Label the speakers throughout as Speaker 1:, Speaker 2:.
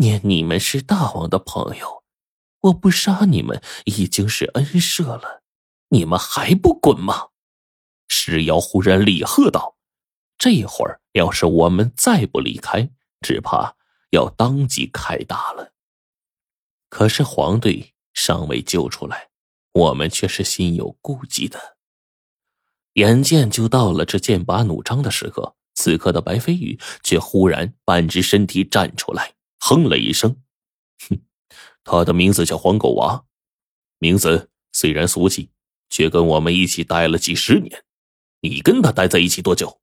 Speaker 1: 念你们是大王的朋友，我不杀你们已经是恩赦了，你们还不滚吗？石瑶忽然厉喝道：“这会儿要是我们再不离开，只怕要当即开打了。”可是黄队尚未救出来，我们却是心有顾忌的。眼见就到了这剑拔弩张的时刻，此刻的白飞羽却忽然半只身体站出来，哼了一声：“哼，他的名字叫黄狗娃，名字虽然俗气，却跟我们一起待了几十年。你跟他待在一起多久？”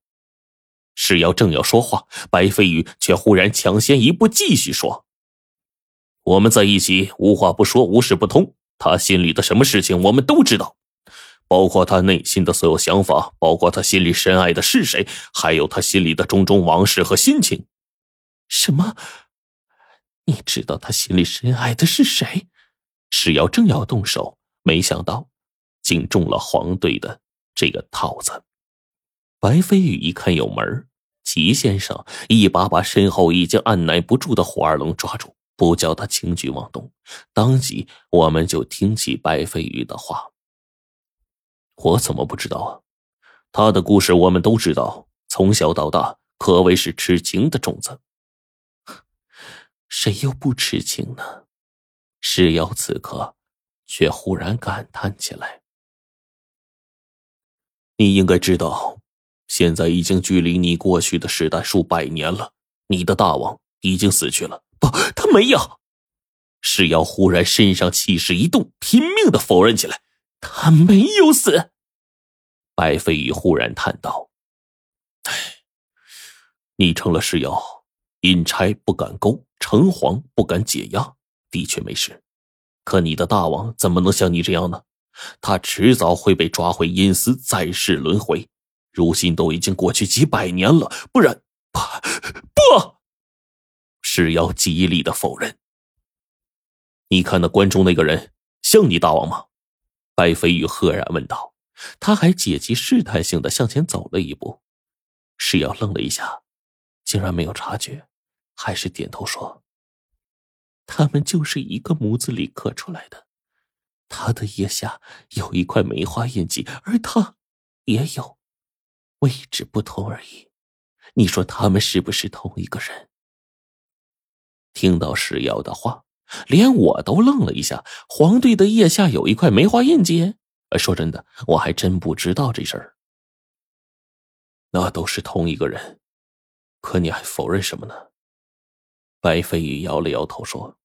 Speaker 1: 石瑶正要说话，白飞羽却忽然抢先一步，继续说。我们在一起无话不说，无事不通。他心里的什么事情，我们都知道，包括他内心的所有想法，包括他心里深爱的是谁，还有他心里的种种往事和心情。什么？你知道他心里深爱的是谁？石瑶正要动手，没想到竟中了黄队的这个套子。白飞羽一看有门，齐先生一把把身后已经按耐不住的火二龙抓住。不叫他轻举妄动，当即我们就听起白飞羽的话。我怎么不知道啊？他的故事我们都知道，从小到大可谓是痴情的种子。谁又不痴情呢？石瑶此刻却忽然感叹起来：“你应该知道，现在已经距离你过去的时代数百年了，你的大王已经死去了。”不，他没有。石瑶忽然身上气势一动，拼命的否认起来：“他没有死。”白飞羽忽然叹道：“唉，你成了石瑶，阴差不敢勾，城隍不敢解压，的确没事。可你的大王怎么能像你这样呢？他迟早会被抓回阴司，再世轮回。如今都已经过去几百年了，不然，不，不。”石瑶极力的否认。你看那关中那个人像你大王吗？白飞羽赫然问道。他还借机试探性的向前走了一步。石瑶愣了一下，竟然没有察觉，还是点头说：“他们就是一个模子里刻出来的。他的腋下有一块梅花印记，而他也有，位置不同而已。你说他们是不是同一个人？”听到石瑶的话，连我都愣了一下。黄队的腋下有一块梅花印记。说真的，我还真不知道这事儿。那都是同一个人，可你还否认什么呢？白飞羽摇了摇头说：“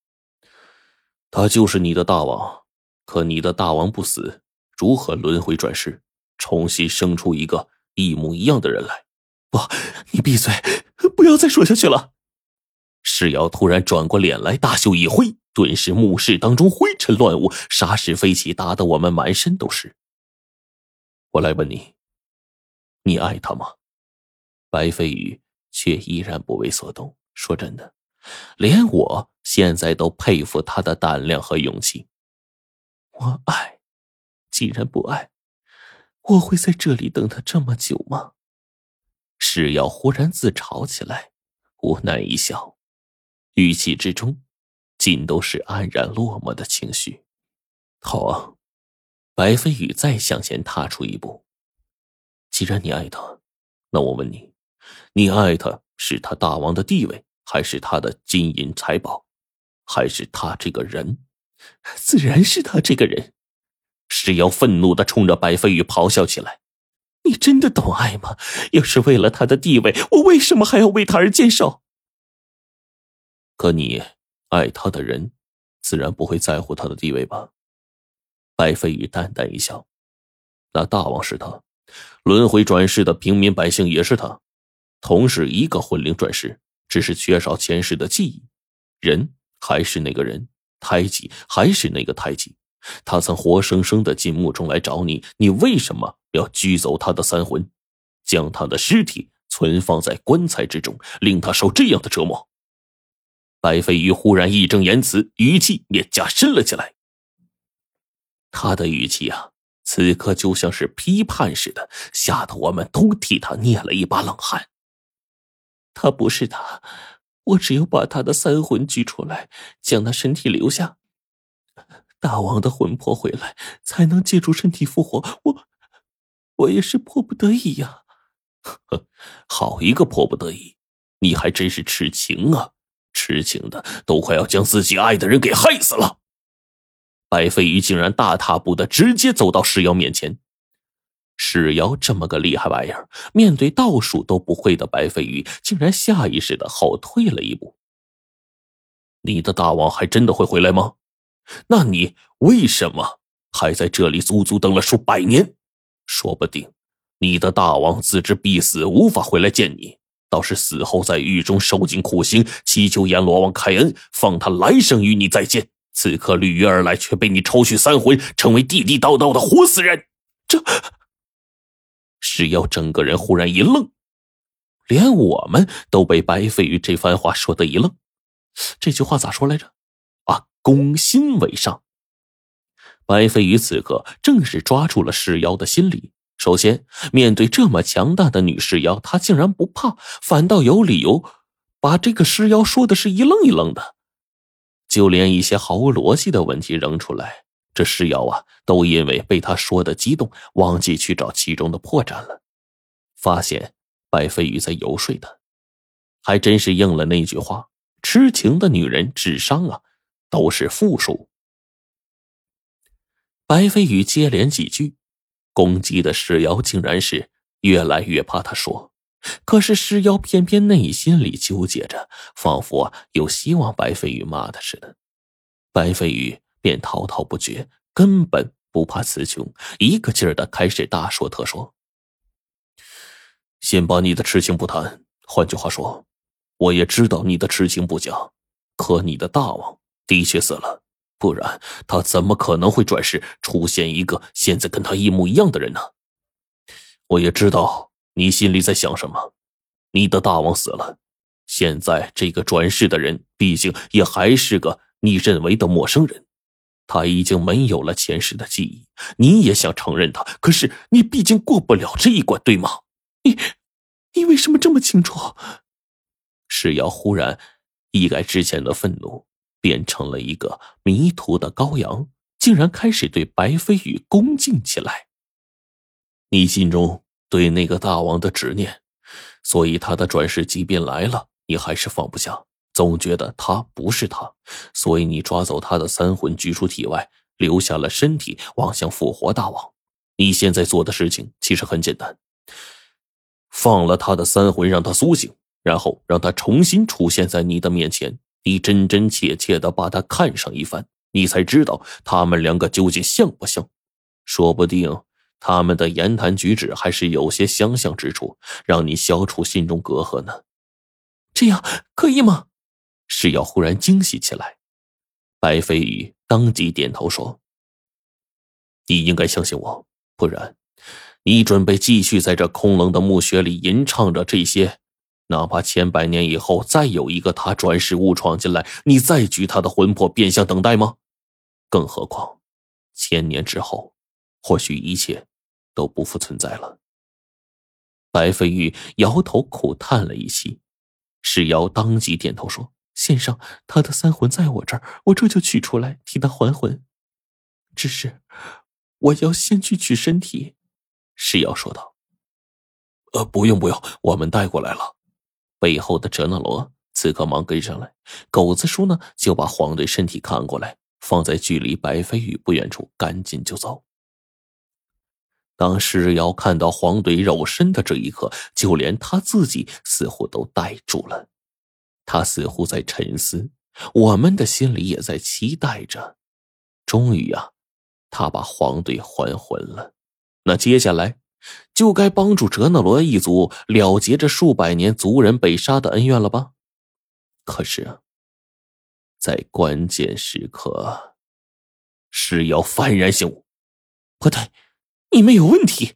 Speaker 1: 他就是你的大王，可你的大王不死，如何轮回转世，重新生出一个一模一样的人来？”不，你闭嘴，不要再说下去了。石瑶突然转过脸来，大袖一挥，顿时墓室当中灰尘乱舞，沙石飞起，打得我们满身都是。我来问你，你爱他吗？白飞羽却依然不为所动。说真的，连我现在都佩服他的胆量和勇气。我爱，既然不爱，我会在这里等他这么久吗？石瑶忽然自嘲起来，无奈一笑。语气之中，尽都是黯然落寞的情绪。好啊，白飞羽再向前踏出一步。既然你爱他，那我问你，你爱他是他大王的地位，还是他的金银财宝，还是他这个人？自然是他这个人。石瑶愤怒的冲着白飞羽咆哮起来：“你真的懂爱吗？要是为了他的地位，我为什么还要为他而坚守？”可你爱他的人，自然不会在乎他的地位吧？白飞羽淡淡一笑：“那大王是他，轮回转世的平民百姓也是他，同是一个魂灵转世，只是缺少前世的记忆。人还是那个人，胎记还是那个胎记。他曾活生生的进墓中来找你，你为什么要拘走他的三魂，将他的尸体存放在棺材之中，令他受这样的折磨？”白飞鱼忽然义正言辞，语气也加深了起来。他的语气啊，此刻就像是批判似的，吓得我们都替他捏了一把冷汗。他不是他，我只有把他的三魂取出来，将他身体留下，大王的魂魄回来，才能借助身体复活。我，我也是迫不得已呀。
Speaker 2: 呵，好一个迫不得已！你还真是痴情啊！痴情的都快要将自己爱的人给害死了。白飞鱼竟然大踏步的直接走到石瑶面前。史瑶这么个厉害玩意儿，面对倒数都不会的白飞宇，竟然下意识的后退了一步。你的大王还真的会回来吗？那你为什么还在这里足足等了数百年？说不定你的大王自知必死，无法回来见你，倒是死后在狱中受尽苦刑，祈求阎罗王开恩，放他来生与你再见。此刻履约而来，却被你抽取三魂，成为地地道道的活死人。这。石妖整个人忽然一愣，连我们都被白飞宇这番话说的一愣。这句话咋说来着？啊，攻心为上。白飞宇此刻正是抓住了尸妖的心理。首先，面对这么强大的女尸妖，他竟然不怕，反倒有理由把这个尸妖说的是一愣一愣的，就连一些毫无逻辑的问题扔出来。这石妖啊，都因为被他说的激动，忘记去找其中的破绽了。发现白飞宇在游说他，还真是应了那句话：痴情的女人智商啊，都是负数。白飞宇接连几句，攻击的石妖竟然是越来越怕他说。可是石妖偏偏内心里纠结着，仿佛啊有希望白飞宇骂他似的。白飞宇。便滔滔不绝，根本不怕词穷，一个劲儿的开始大说特说。先把你的痴情不谈，换句话说，我也知道你的痴情不假，可你的大王的确死了，不然他怎么可能会转世出现一个现在跟他一模一样的人呢？我也知道你心里在想什么，你的大王死了，现在这个转世的人，毕竟也还是个你认为的陌生人。他已经没有了前世的记忆，你也想承认他，可是你毕竟过不了这一关，对吗？
Speaker 1: 你，你为什么这么清楚？
Speaker 2: 石瑶忽然一改之前的愤怒，变成了一个迷途的羔羊，竟然开始对白飞宇恭敬起来。你心中对那个大王的执念，所以他的转世即便来了，你还是放不下。总觉得他不是他，所以你抓走他的三魂，拘出体外，留下了身体，妄想复活大王。你现在做的事情其实很简单，放了他的三魂，让他苏醒，然后让他重新出现在你的面前，你真真切切的把他看上一番，你才知道他们两个究竟像不像。说不定他们的言谈举止还是有些相像之处，让你消除心中隔阂呢。
Speaker 1: 这样可以吗？
Speaker 2: 是要忽然惊喜起来，白飞宇当即点头说：“你应该相信我，不然，你准备继续在这空冷的墓穴里吟唱着这些，哪怕千百年以后再有一个他转世误闯进来，你再举他的魂魄变相等待吗？更何况，千年之后，或许一切都不复存在了。”白飞宇摇头苦叹了一息，石瑶当即点头说。先生，他的三魂在我这儿，我这就取出来替他还魂。只是，我要先去取身体。”石瑶说道。“呃，不用不用，我们带过来了。”背后的哲那罗此刻忙跟上来，狗子叔呢就把黄队身体扛过来，放在距离白飞宇不远处，赶紧就走。当石瑶看到黄队肉身的这一刻，就连他自己似乎都呆住了。他似乎在沉思，我们的心里也在期待着。终于啊，他把黄队还魂了。那接下来就该帮助哲那罗一族了结这数百年族人被杀的恩怨了吧？可是啊，在关键时刻，是要幡然醒悟，
Speaker 1: 不对，你们有问题。